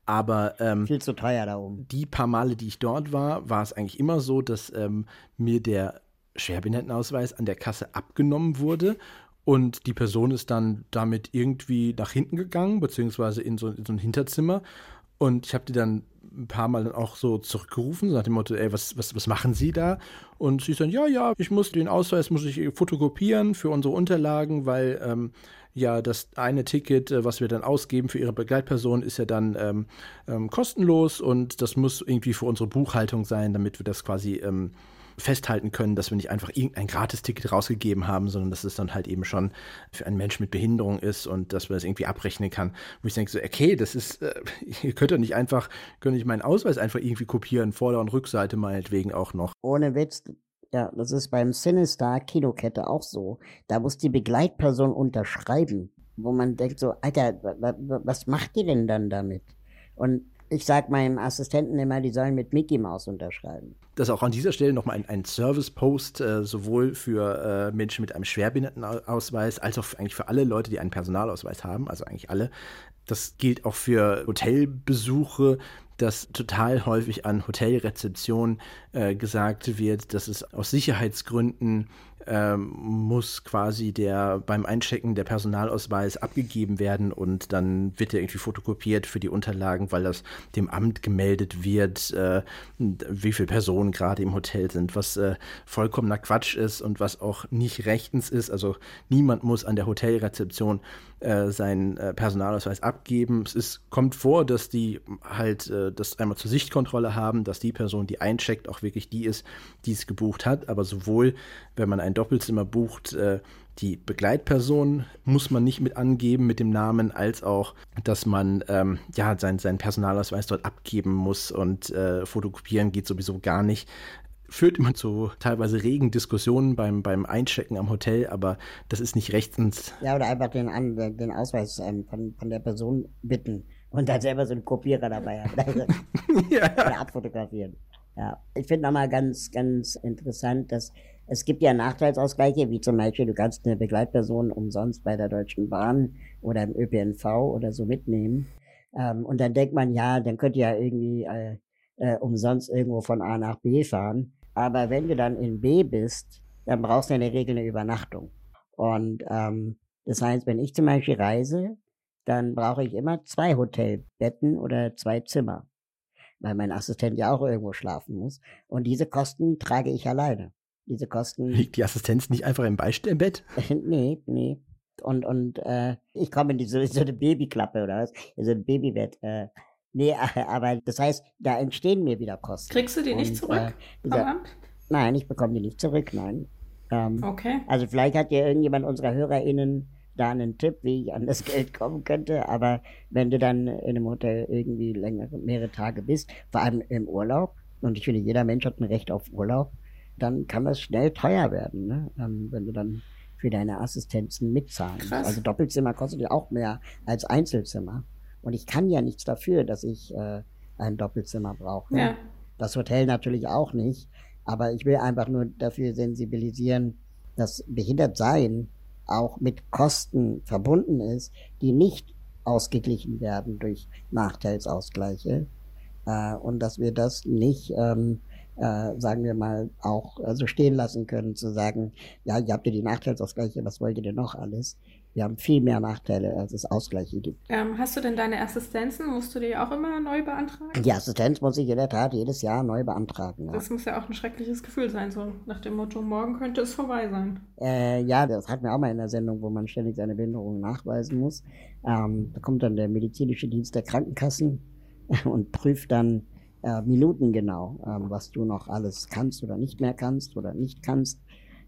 Aber ähm, viel zu teuer da oben. Die paar Male, die ich dort war, war es eigentlich immer so, dass ähm, mir der Schwerbehindertenausweis an der Kasse abgenommen wurde und die Person ist dann damit irgendwie nach hinten gegangen, beziehungsweise in so, in so ein Hinterzimmer. Und ich habe die dann ein paar Mal dann auch so zurückgerufen, so nach dem Motto, ey, was, was, was machen Sie da? Und sie dann, ja, ja, ich muss den Ausweis, muss ich fotokopieren für unsere Unterlagen, weil ähm, ja, das eine Ticket, äh, was wir dann ausgeben für Ihre Begleitperson, ist ja dann ähm, ähm, kostenlos und das muss irgendwie für unsere Buchhaltung sein, damit wir das quasi ähm, festhalten können, dass wir nicht einfach irgendein Gratisticket rausgegeben haben, sondern dass es dann halt eben schon für einen Menschen mit Behinderung ist und dass man das irgendwie abrechnen kann. Wo ich denke so, okay, das ist, äh, ihr könnt doch nicht einfach, könnt nicht meinen Ausweis einfach irgendwie kopieren, Vorder- und Rückseite meinetwegen auch noch. Ohne Witz, ja, das ist beim Sinister Kinokette auch so. Da muss die Begleitperson unterschreiben, wo man denkt so, Alter, was macht ihr denn dann damit? Und ich sag meinem Assistenten immer, die sollen mit Mickey Mouse unterschreiben. Das auch an dieser Stelle nochmal ein, ein Service-Post, äh, sowohl für äh, Menschen mit einem Schwerbehindertenausweis als auch für, eigentlich für alle Leute, die einen Personalausweis haben, also eigentlich alle. Das gilt auch für Hotelbesuche, dass total häufig an Hotelrezeption äh, gesagt wird, dass es aus Sicherheitsgründen ähm, muss quasi der beim Einchecken der Personalausweis abgegeben werden und dann wird er irgendwie fotokopiert für die Unterlagen, weil das dem Amt gemeldet wird, äh, wie viele Personen gerade im Hotel sind, was äh, vollkommener Quatsch ist und was auch nicht rechtens ist. Also niemand muss an der Hotelrezeption äh, seinen äh, Personalausweis abgeben. Es ist, kommt vor, dass die halt äh, das einmal zur Sichtkontrolle haben, dass die Person, die eincheckt, auch wirklich die ist, die es gebucht hat. Aber sowohl, wenn man ein Doppelzimmer bucht, äh, die Begleitperson muss man nicht mit angeben mit dem Namen, als auch, dass man ähm, ja seinen sein Personalausweis dort abgeben muss und äh, fotokopieren geht sowieso gar nicht führt immer zu teilweise regen Diskussionen beim, beim Einchecken am Hotel, aber das ist nicht rechtens. Ja, oder einfach den, den Ausweis ähm, von, von der Person bitten und dann selber so einen Kopierer dabei haben. ja. Oder abfotografieren. Ja, ich finde nochmal ganz, ganz interessant, dass es gibt ja Nachteilsausgleiche, wie zum Beispiel, du kannst eine Begleitperson umsonst bei der Deutschen Bahn oder im ÖPNV oder so mitnehmen. Ähm, und dann denkt man, ja, dann könnt ihr ja irgendwie äh, äh, umsonst irgendwo von A nach B fahren. Aber wenn du dann in B bist, dann brauchst du in der Regel eine Übernachtung. Und ähm, das heißt, wenn ich zum Beispiel reise, dann brauche ich immer zwei Hotelbetten oder zwei Zimmer, weil mein Assistent ja auch irgendwo schlafen muss. Und diese Kosten trage ich alleine. Diese Kosten. Liegt die Assistenz nicht einfach im Beistellbett? nee, nee. Und, und äh, ich komme in diese so eine Babyklappe oder was? In so ein Babybett. Äh, Nee, aber das heißt, da entstehen mir wieder Kosten. Kriegst du die nicht zurück äh, dieser, Nein, ich bekomme die nicht zurück, nein. Ähm, okay. Also vielleicht hat ja irgendjemand unserer HörerInnen da einen Tipp, wie ich an das Geld kommen könnte, aber wenn du dann in einem Hotel irgendwie längere, mehrere Tage bist, vor allem im Urlaub, und ich finde, jeder Mensch hat ein Recht auf Urlaub, dann kann das schnell teuer werden, ne? Ähm, wenn du dann für deine Assistenzen mitzahlen. Krass. Also Doppelzimmer kostet ja auch mehr als Einzelzimmer. Und ich kann ja nichts dafür, dass ich äh, ein Doppelzimmer brauche. Ne? Ja. Das Hotel natürlich auch nicht. Aber ich will einfach nur dafür sensibilisieren, dass Behindertsein auch mit Kosten verbunden ist, die nicht ausgeglichen werden durch Nachteilsausgleiche. Äh, und dass wir das nicht, ähm, äh, sagen wir mal, auch äh, so also stehen lassen können, zu sagen, ja, ihr habt ja die Nachteilsausgleiche, was wollt ihr denn noch alles? Wir haben viel mehr Nachteile, als es Ausgleiche gibt. Ähm, hast du denn deine Assistenzen? Musst du die auch immer neu beantragen? Die Assistenz muss ich in der Tat jedes Jahr neu beantragen. Ja. Das muss ja auch ein schreckliches Gefühl sein, so nach dem Motto, morgen könnte es vorbei sein. Äh, ja, das hatten wir auch mal in der Sendung, wo man ständig seine Behinderung nachweisen muss. Ähm, da kommt dann der medizinische Dienst der Krankenkassen und prüft dann äh, minutengenau, äh, was du noch alles kannst oder nicht mehr kannst oder nicht kannst.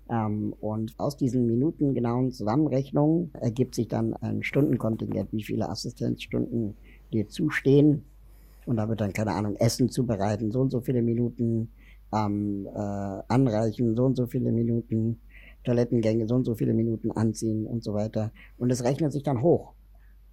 Ähm, und aus diesen minutengenauen Zusammenrechnungen ergibt sich dann ein Stundenkontingent, wie viele Assistenzstunden dir zustehen. Und da wird dann, keine Ahnung, Essen zubereiten, so und so viele Minuten, ähm, äh, anreichen, so und so viele Minuten, Toilettengänge, so und so viele Minuten anziehen und so weiter. Und es rechnet sich dann hoch.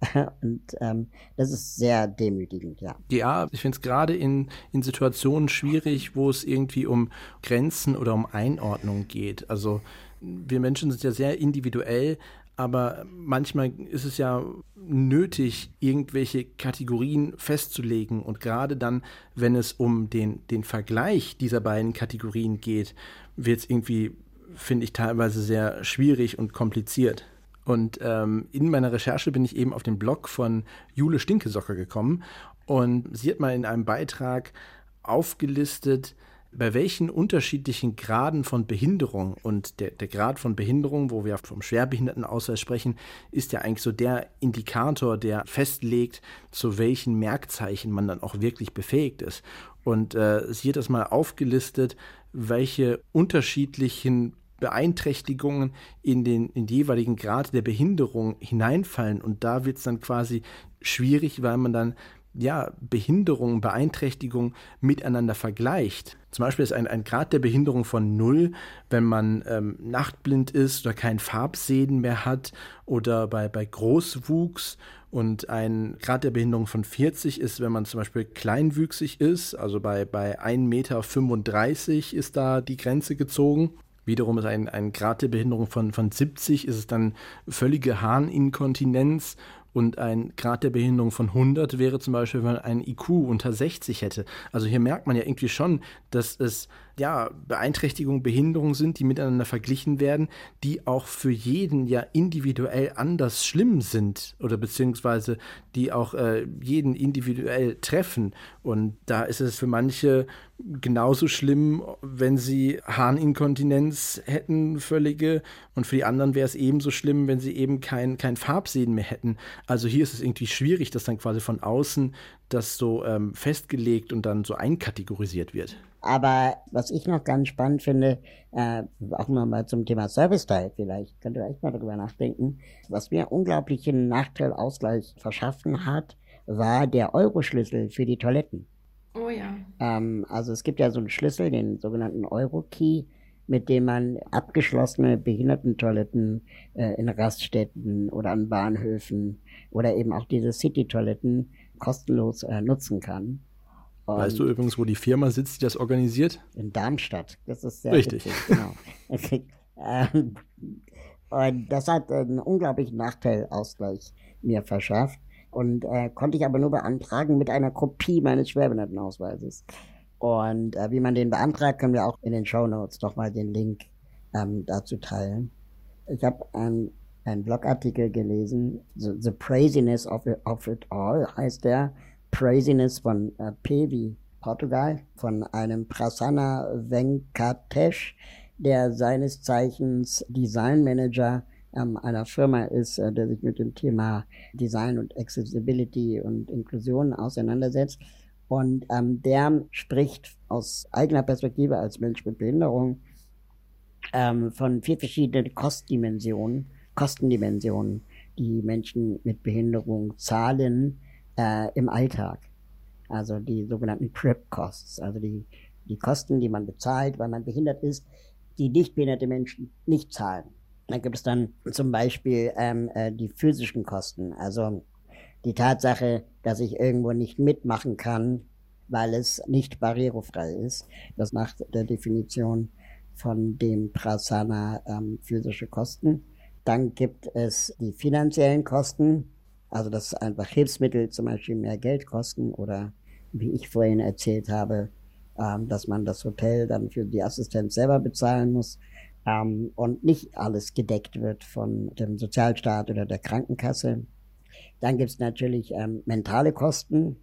Und ähm, das ist sehr demütigend, ja. Ja, ich finde es gerade in, in Situationen schwierig, wo es irgendwie um Grenzen oder um Einordnung geht. Also wir Menschen sind ja sehr individuell, aber manchmal ist es ja nötig, irgendwelche Kategorien festzulegen. Und gerade dann, wenn es um den, den Vergleich dieser beiden Kategorien geht, wird es irgendwie, finde ich, teilweise sehr schwierig und kompliziert. Und ähm, in meiner Recherche bin ich eben auf den Blog von Jule Stinkesocker gekommen. Und sie hat mal in einem Beitrag aufgelistet, bei welchen unterschiedlichen Graden von Behinderung und der, der Grad von Behinderung, wo wir vom Schwerbehindertenausweis sprechen, ist ja eigentlich so der Indikator, der festlegt, zu welchen Merkzeichen man dann auch wirklich befähigt ist. Und äh, sie hat das mal aufgelistet, welche unterschiedlichen Beeinträchtigungen in den, in die jeweiligen Grad der Behinderung hineinfallen. Und da wird es dann quasi schwierig, weil man dann ja, Behinderung, Beeinträchtigung miteinander vergleicht. Zum Beispiel ist ein, ein Grad der Behinderung von null, wenn man ähm, nachtblind ist oder kein Farbsehen mehr hat oder bei, bei Großwuchs und ein Grad der Behinderung von 40 ist, wenn man zum Beispiel kleinwüchsig ist, also bei, bei 1,35 Meter ist da die Grenze gezogen. Wiederum ist ein, ein Grad der Behinderung von, von 70, ist es dann völlige Harninkontinenz und ein Grad der Behinderung von 100 wäre zum Beispiel, wenn man einen IQ unter 60 hätte. Also hier merkt man ja irgendwie schon, dass es ja, Beeinträchtigungen, Behinderungen sind, die miteinander verglichen werden, die auch für jeden ja individuell anders schlimm sind oder beziehungsweise die auch äh, jeden individuell treffen. Und da ist es für manche genauso schlimm, wenn sie Harninkontinenz hätten, völlige, und für die anderen wäre es ebenso schlimm, wenn sie eben kein, kein Farbsehen mehr hätten. Also hier ist es irgendwie schwierig, dass dann quasi von außen das so ähm, festgelegt und dann so einkategorisiert wird. Aber was ich noch ganz spannend finde, äh, auch nochmal zum Thema Service-Teil vielleicht, könnt ihr echt mal darüber nachdenken, was mir unglaublichen Nachteilausgleich verschaffen hat, war der Euro-Schlüssel für die Toiletten. Oh ja. Ähm, also es gibt ja so einen Schlüssel, den sogenannten Euro-Key, mit dem man abgeschlossene Behindertentoiletten äh, in Raststätten oder an Bahnhöfen oder eben auch diese City-Toiletten kostenlos äh, nutzen kann. Weißt du übrigens, wo die Firma sitzt, die das organisiert? In Darmstadt. Das ist sehr Richtig. Witzig, genau. Ähm, und das hat einen unglaublichen Nachteilausgleich mir verschafft. Und äh, konnte ich aber nur beantragen mit einer Kopie meines Schwerbehindertenausweises. Und äh, wie man den beantragt, können wir auch in den Show Notes doch mal den Link ähm, dazu teilen. Ich habe einen, einen Blogartikel gelesen, The, The Craziness of it, of it All heißt der. Craziness von äh, Pevi, Portugal, von einem Prasanna Venkatesh, der seines Zeichens Design Manager ähm, einer Firma ist, äh, der sich mit dem Thema Design und Accessibility und Inklusion auseinandersetzt. Und ähm, der spricht aus eigener Perspektive als Mensch mit Behinderung ähm, von vier verschiedenen Kostdimensionen, Kostendimensionen, die Menschen mit Behinderung zahlen äh, im Alltag. Also die sogenannten Trip Costs, also die, die Kosten, die man bezahlt, weil man behindert ist, die nicht behinderte Menschen nicht zahlen. Dann gibt es dann zum Beispiel ähm, äh, die physischen Kosten, also die Tatsache, dass ich irgendwo nicht mitmachen kann, weil es nicht barrierefrei ist. Das nach der Definition von dem Prasana ähm, physische Kosten. Dann gibt es die finanziellen Kosten, also dass einfach Hilfsmittel zum Beispiel mehr Geld kosten oder wie ich vorhin erzählt habe, ähm, dass man das Hotel dann für die Assistenz selber bezahlen muss ähm, und nicht alles gedeckt wird von dem Sozialstaat oder der Krankenkasse. Dann gibt es natürlich ähm, mentale Kosten,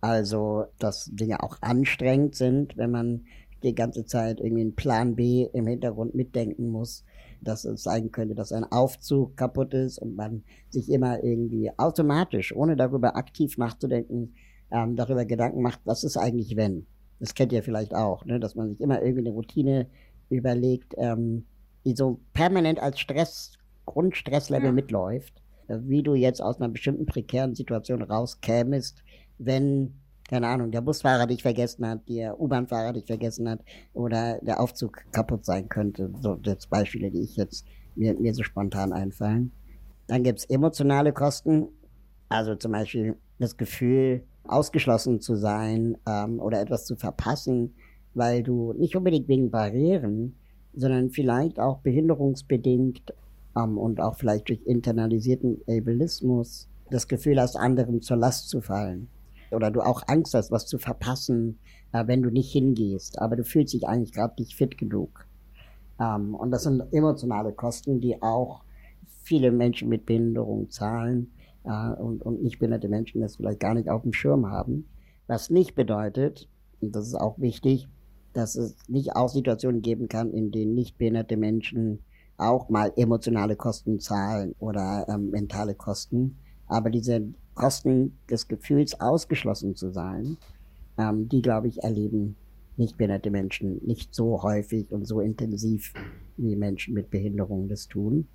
also dass Dinge auch anstrengend sind, wenn man die ganze Zeit irgendwie einen Plan B im Hintergrund mitdenken muss dass es sein könnte, dass ein Aufzug kaputt ist und man sich immer irgendwie automatisch, ohne darüber aktiv nachzudenken, ähm, darüber Gedanken macht, was ist eigentlich wenn. Das kennt ihr vielleicht auch, ne? dass man sich immer irgendwie eine Routine überlegt, ähm, die so permanent als Stress, Grundstresslevel ja. mitläuft, wie du jetzt aus einer bestimmten prekären Situation rauskämest, wenn keine Ahnung, der Busfahrer dich vergessen hat, der U-Bahn-Fahrer dich vergessen hat oder der Aufzug kaputt sein könnte. So jetzt Beispiele, die ich jetzt mir, mir so spontan einfallen. Dann gibt's emotionale Kosten, also zum Beispiel das Gefühl, ausgeschlossen zu sein ähm, oder etwas zu verpassen, weil du nicht unbedingt wegen Barrieren, sondern vielleicht auch behinderungsbedingt ähm, und auch vielleicht durch internalisierten Ableismus das Gefühl hast, anderen zur Last zu fallen. Oder du auch Angst hast, was zu verpassen, äh, wenn du nicht hingehst. Aber du fühlst dich eigentlich gerade nicht fit genug. Ähm, und das sind emotionale Kosten, die auch viele Menschen mit Behinderung zahlen äh, und, und nicht behinderte Menschen das vielleicht gar nicht auf dem Schirm haben. Was nicht bedeutet, und das ist auch wichtig, dass es nicht auch Situationen geben kann, in denen nicht behinderte Menschen auch mal emotionale Kosten zahlen oder ähm, mentale Kosten. Aber diese Kosten des Gefühls ausgeschlossen zu sein, ähm, die, glaube ich, erleben nicht behinderte Menschen nicht so häufig und so intensiv wie Menschen mit Behinderungen das tun.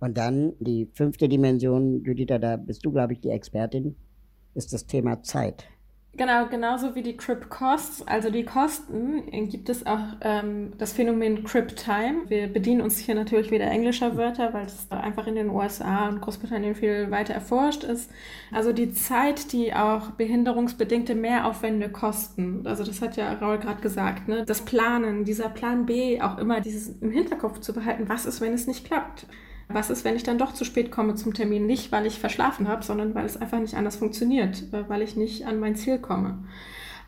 Und dann die fünfte Dimension, Judith, da bist du, glaube ich, die Expertin, ist das Thema Zeit. Genau, genauso wie die Crip Costs, also die Kosten, gibt es auch ähm, das Phänomen Crip Time. Wir bedienen uns hier natürlich wieder englischer Wörter, weil es einfach in den USA und Großbritannien viel weiter erforscht ist. Also die Zeit, die auch behinderungsbedingte Mehraufwände kosten. Also das hat ja Raul gerade gesagt, ne? Das Planen, dieser Plan B, auch immer dieses im Hinterkopf zu behalten, was ist, wenn es nicht klappt. Was ist, wenn ich dann doch zu spät komme zum Termin? Nicht, weil ich verschlafen habe, sondern weil es einfach nicht anders funktioniert, äh, weil ich nicht an mein Ziel komme.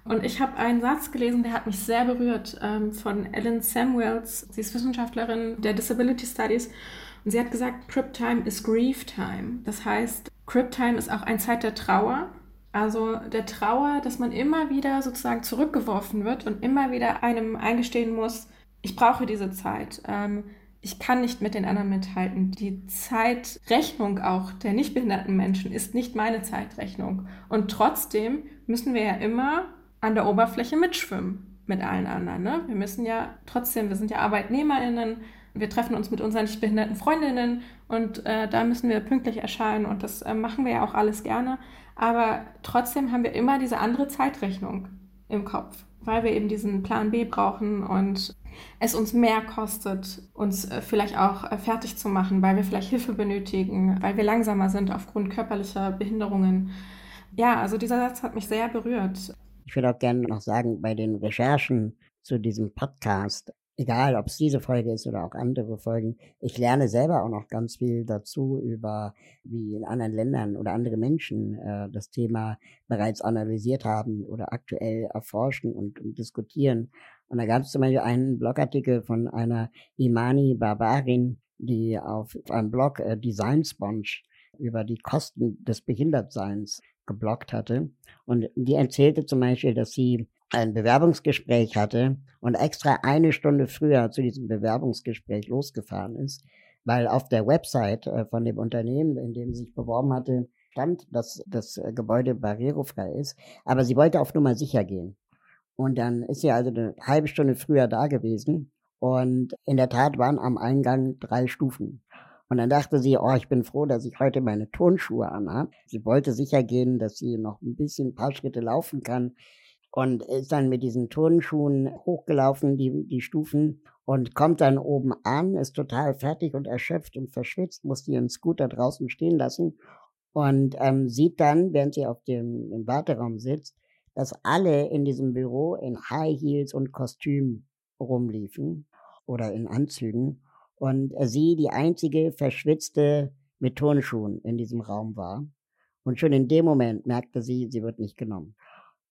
Und ich habe einen Satz gelesen, der hat mich sehr berührt, ähm, von Ellen Samuels. Sie ist Wissenschaftlerin der Disability Studies. Und sie hat gesagt, Crip Time is Grief Time. Das heißt, Crip Time ist auch ein Zeit der Trauer. Also der Trauer, dass man immer wieder sozusagen zurückgeworfen wird und immer wieder einem eingestehen muss, ich brauche diese Zeit. Ich kann nicht mit den anderen mithalten. Die Zeitrechnung auch der nicht behinderten Menschen ist nicht meine Zeitrechnung. Und trotzdem müssen wir ja immer an der Oberfläche mitschwimmen mit allen anderen. Ne? Wir müssen ja trotzdem, wir sind ja ArbeitnehmerInnen, wir treffen uns mit unseren nicht behinderten Freundinnen und äh, da müssen wir pünktlich erscheinen und das äh, machen wir ja auch alles gerne. Aber trotzdem haben wir immer diese andere Zeitrechnung im Kopf, weil wir eben diesen Plan B brauchen und es uns mehr kostet, uns äh, vielleicht auch äh, fertig zu machen, weil wir vielleicht Hilfe benötigen, weil wir langsamer sind aufgrund körperlicher Behinderungen. Ja, also dieser Satz hat mich sehr berührt. Ich würde auch gerne noch sagen, bei den Recherchen zu diesem Podcast, egal ob es diese Folge ist oder auch andere Folgen, ich lerne selber auch noch ganz viel dazu über, wie in anderen Ländern oder andere Menschen äh, das Thema bereits analysiert haben oder aktuell erforschen und, und diskutieren. Und da gab es zum Beispiel einen Blogartikel von einer Imani Barbarin, die auf einem Blog äh, Design Sponge über die Kosten des Behindertseins geblockt hatte. Und die erzählte zum Beispiel, dass sie ein Bewerbungsgespräch hatte und extra eine Stunde früher zu diesem Bewerbungsgespräch losgefahren ist, weil auf der Website äh, von dem Unternehmen, in dem sie sich beworben hatte, stand, dass das äh, Gebäude barrierefrei ist. Aber sie wollte auf Nummer sicher gehen. Und dann ist sie also eine halbe Stunde früher da gewesen. Und in der Tat waren am Eingang drei Stufen. Und dann dachte sie, oh, ich bin froh, dass ich heute meine Turnschuhe anhabe. Sie wollte sicher gehen, dass sie noch ein bisschen ein paar Schritte laufen kann. Und ist dann mit diesen Turnschuhen hochgelaufen, die, die Stufen, und kommt dann oben an, ist total fertig und erschöpft und verschwitzt, muss ihren Scooter draußen stehen lassen und ähm, sieht dann, während sie auf dem im Warteraum sitzt, dass alle in diesem Büro in High Heels und Kostüm rumliefen oder in Anzügen und sie die einzige verschwitzte mit Turnschuhen in diesem Raum war. Und schon in dem Moment merkte sie, sie wird nicht genommen.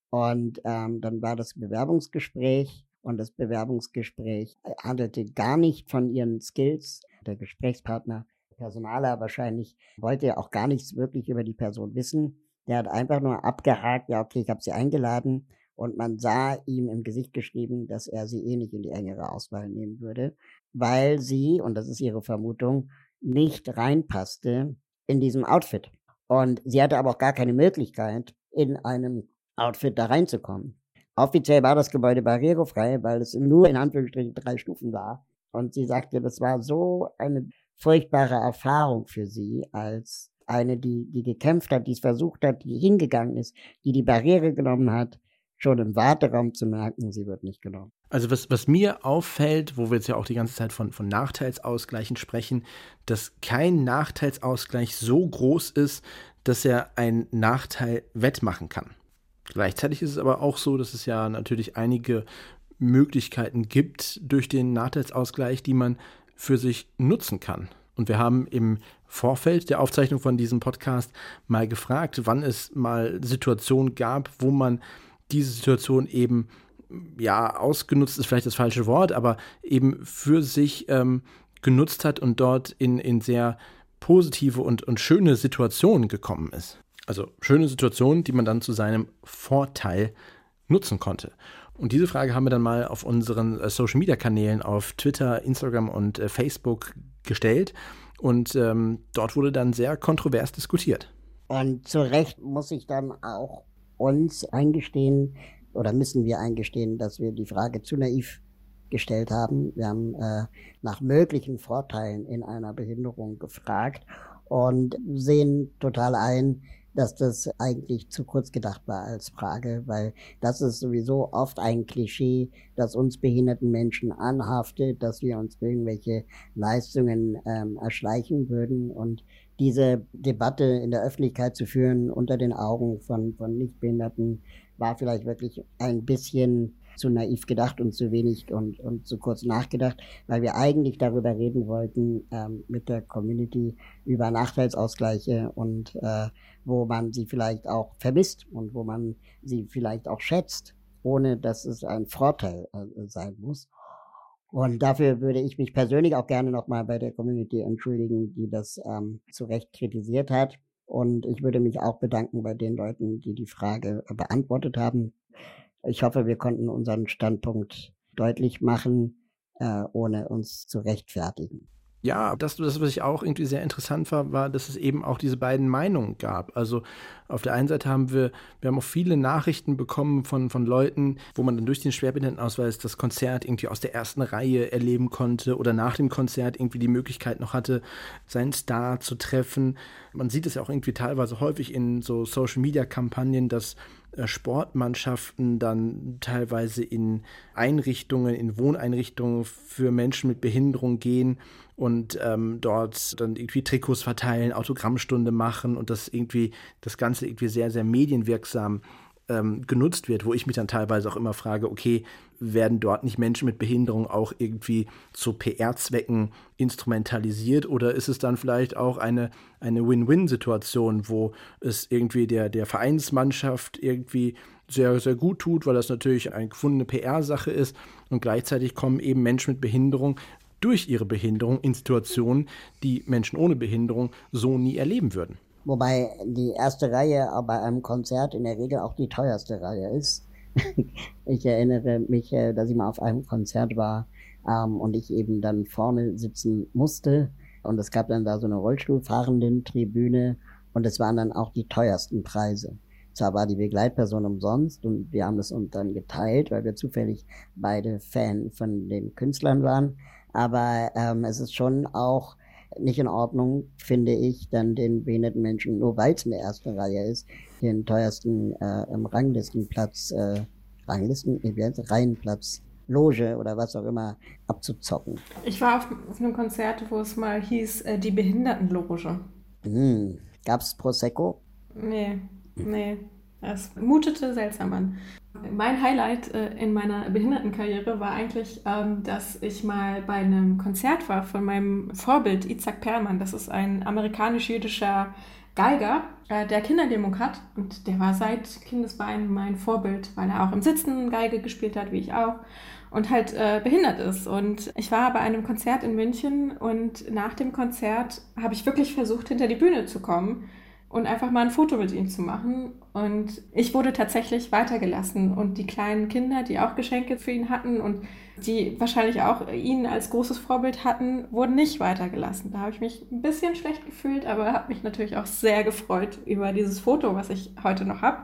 Und ähm, dann war das Bewerbungsgespräch und das Bewerbungsgespräch handelte gar nicht von ihren Skills. Der Gesprächspartner, Personaler wahrscheinlich, wollte auch gar nichts wirklich über die Person wissen, der hat einfach nur abgehakt, ja, okay, ich habe sie eingeladen und man sah ihm im Gesicht geschrieben, dass er sie eh nicht in die engere Auswahl nehmen würde, weil sie, und das ist ihre Vermutung, nicht reinpasste in diesem Outfit. Und sie hatte aber auch gar keine Möglichkeit, in einem Outfit da reinzukommen. Offiziell war das Gebäude barrierefrei, weil es nur in Anführungsstrichen drei Stufen war. Und sie sagte, das war so eine furchtbare Erfahrung für sie als eine, die, die gekämpft hat, die es versucht hat, die hingegangen ist, die die Barriere genommen hat, schon im Warteraum zu merken, sie wird nicht genommen. Also was, was mir auffällt, wo wir jetzt ja auch die ganze Zeit von, von Nachteilsausgleichen sprechen, dass kein Nachteilsausgleich so groß ist, dass er einen Nachteil wettmachen kann. Gleichzeitig ist es aber auch so, dass es ja natürlich einige Möglichkeiten gibt durch den Nachteilsausgleich, die man für sich nutzen kann. Und wir haben im Vorfeld der Aufzeichnung von diesem Podcast mal gefragt, wann es mal Situationen gab, wo man diese Situation eben ja, ausgenutzt ist vielleicht das falsche Wort, aber eben für sich ähm, genutzt hat und dort in, in sehr positive und, und schöne Situationen gekommen ist. Also schöne Situationen, die man dann zu seinem Vorteil nutzen konnte. Und diese Frage haben wir dann mal auf unseren äh, Social-Media-Kanälen auf Twitter, Instagram und äh, Facebook gestellt. Und ähm, dort wurde dann sehr kontrovers diskutiert. Und zu Recht muss ich dann auch uns eingestehen, oder müssen wir eingestehen, dass wir die Frage zu naiv gestellt haben. Wir haben äh, nach möglichen Vorteilen in einer Behinderung gefragt und sehen total ein, dass das eigentlich zu kurz gedacht war als Frage, weil das ist sowieso oft ein Klischee, das uns behinderten Menschen anhaftet, dass wir uns irgendwelche Leistungen ähm, erschleichen würden. Und diese Debatte in der Öffentlichkeit zu führen unter den Augen von, von Nichtbehinderten war vielleicht wirklich ein bisschen zu naiv gedacht und zu wenig und, und zu kurz nachgedacht, weil wir eigentlich darüber reden wollten ähm, mit der Community über Nachteilsausgleiche und äh, wo man sie vielleicht auch vermisst und wo man sie vielleicht auch schätzt, ohne dass es ein Vorteil äh, sein muss. Und dafür würde ich mich persönlich auch gerne nochmal bei der Community entschuldigen, die das ähm, zu Recht kritisiert hat. Und ich würde mich auch bedanken bei den Leuten, die die Frage beantwortet haben. Ich hoffe, wir konnten unseren Standpunkt deutlich machen, äh, ohne uns zu rechtfertigen. Ja, das, das, was ich auch irgendwie sehr interessant war, war, dass es eben auch diese beiden Meinungen gab. Also auf der einen Seite haben wir, wir haben auch viele Nachrichten bekommen von, von Leuten, wo man dann durch den Schwerbehindertenausweis das Konzert irgendwie aus der ersten Reihe erleben konnte oder nach dem Konzert irgendwie die Möglichkeit noch hatte, seinen Star zu treffen. Man sieht es ja auch irgendwie teilweise häufig in so Social-Media-Kampagnen, dass Sportmannschaften dann teilweise in Einrichtungen, in Wohneinrichtungen für Menschen mit Behinderung gehen und ähm, dort dann irgendwie Trikots verteilen, Autogrammstunde machen und das irgendwie, das Ganze irgendwie sehr, sehr medienwirksam ähm, genutzt wird, wo ich mich dann teilweise auch immer frage, okay, werden dort nicht Menschen mit Behinderung auch irgendwie zu PR-Zwecken instrumentalisiert oder ist es dann vielleicht auch eine, eine Win-Win-Situation, wo es irgendwie der, der Vereinsmannschaft irgendwie sehr, sehr gut tut, weil das natürlich eine gefundene PR-Sache ist und gleichzeitig kommen eben Menschen mit Behinderung durch ihre Behinderung in Situationen, die Menschen ohne Behinderung so nie erleben würden. Wobei die erste Reihe bei einem Konzert in der Regel auch die teuerste Reihe ist. ich erinnere mich, äh, dass ich mal auf einem Konzert war ähm, und ich eben dann vorne sitzen musste. Und es gab dann da so eine Rollstuhlfahrenden Tribüne und es waren dann auch die teuersten Preise. Zwar war die Begleitperson umsonst und wir haben das uns dann geteilt, weil wir zufällig beide Fan von den Künstlern waren. Aber ähm, es ist schon auch nicht in Ordnung, finde ich, dann den behinderten Menschen, nur weil es in der ersten Reihe ist, den teuersten äh, Ranglistenplatz, äh, Ranglisten, Reihenplatz, Loge oder was auch immer abzuzocken. Ich war auf, auf einem Konzert, wo es mal hieß, äh, die Behindertenloge. Hm. Gab es Prosecco? Nee, nee. Es mutete seltsam an. Mein Highlight äh, in meiner Behindertenkarriere war eigentlich, ähm, dass ich mal bei einem Konzert war von meinem Vorbild Isaac Perlmann. Das ist ein amerikanisch-jüdischer Geiger, äh, der Kinderdemok hat. Und der war seit Kindesbeinen mein Vorbild, weil er auch im Sitzen Geige gespielt hat, wie ich auch. Und halt äh, behindert ist. Und ich war bei einem Konzert in München und nach dem Konzert habe ich wirklich versucht, hinter die Bühne zu kommen und einfach mal ein Foto mit ihm zu machen. Und ich wurde tatsächlich weitergelassen. Und die kleinen Kinder, die auch Geschenke für ihn hatten und die wahrscheinlich auch ihn als großes Vorbild hatten, wurden nicht weitergelassen. Da habe ich mich ein bisschen schlecht gefühlt, aber habe mich natürlich auch sehr gefreut über dieses Foto, was ich heute noch habe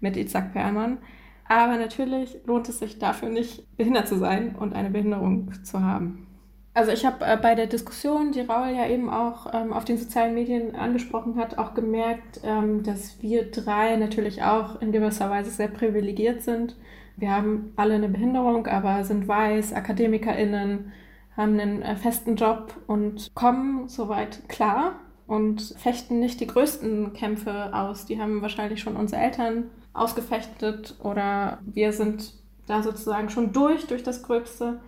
mit Isaac Perlmann. Aber natürlich lohnt es sich dafür nicht, behindert zu sein und eine Behinderung zu haben. Also ich habe äh, bei der Diskussion, die Raul ja eben auch ähm, auf den sozialen Medien angesprochen hat, auch gemerkt, ähm, dass wir drei natürlich auch in gewisser Weise sehr privilegiert sind. Wir haben alle eine Behinderung, aber sind weiß, AkademikerInnen, haben einen äh, festen Job und kommen soweit klar und fechten nicht die größten Kämpfe aus. Die haben wahrscheinlich schon unsere Eltern ausgefechtet oder wir sind da sozusagen schon durch, durch das Gröbste.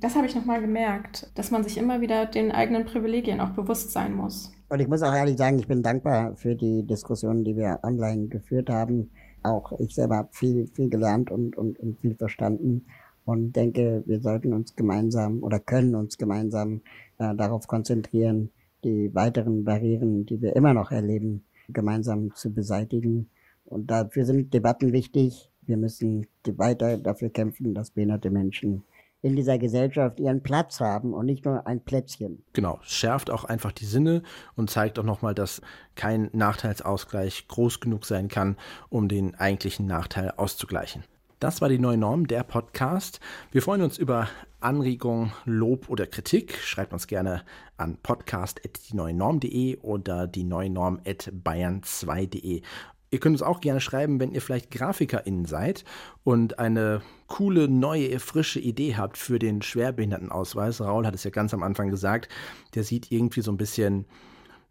Das habe ich nochmal gemerkt, dass man sich immer wieder den eigenen Privilegien auch bewusst sein muss. Und ich muss auch ehrlich sagen, ich bin dankbar für die Diskussionen, die wir online geführt haben. Auch ich selber habe viel, viel gelernt und, und, und viel verstanden und denke, wir sollten uns gemeinsam oder können uns gemeinsam äh, darauf konzentrieren, die weiteren Barrieren, die wir immer noch erleben, gemeinsam zu beseitigen. Und dafür sind Debatten wichtig. Wir müssen weiter dafür kämpfen, dass behinderte Menschen in dieser Gesellschaft ihren Platz haben und nicht nur ein Plätzchen. Genau, schärft auch einfach die Sinne und zeigt auch nochmal, dass kein Nachteilsausgleich groß genug sein kann, um den eigentlichen Nachteil auszugleichen. Das war die neue Norm, der Podcast. Wir freuen uns über Anregungen, Lob oder Kritik. Schreibt uns gerne an podcast.dieneuenorm.de oder die neue Norm at bayern2.de. Ihr könnt uns auch gerne schreiben, wenn ihr vielleicht GrafikerInnen seid und eine coole, neue, frische Idee habt für den Schwerbehindertenausweis. Raul hat es ja ganz am Anfang gesagt, der sieht irgendwie so ein bisschen,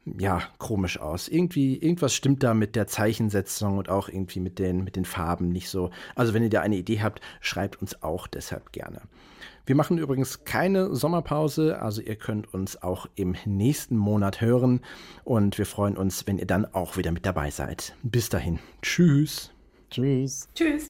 ja, komisch aus. Irgendwie, irgendwas stimmt da mit der Zeichensetzung und auch irgendwie mit den, mit den Farben nicht so. Also wenn ihr da eine Idee habt, schreibt uns auch deshalb gerne. Wir machen übrigens keine Sommerpause, also ihr könnt uns auch im nächsten Monat hören und wir freuen uns, wenn ihr dann auch wieder mit dabei seid. Bis dahin. Tschüss. Tschüss. Tschüss.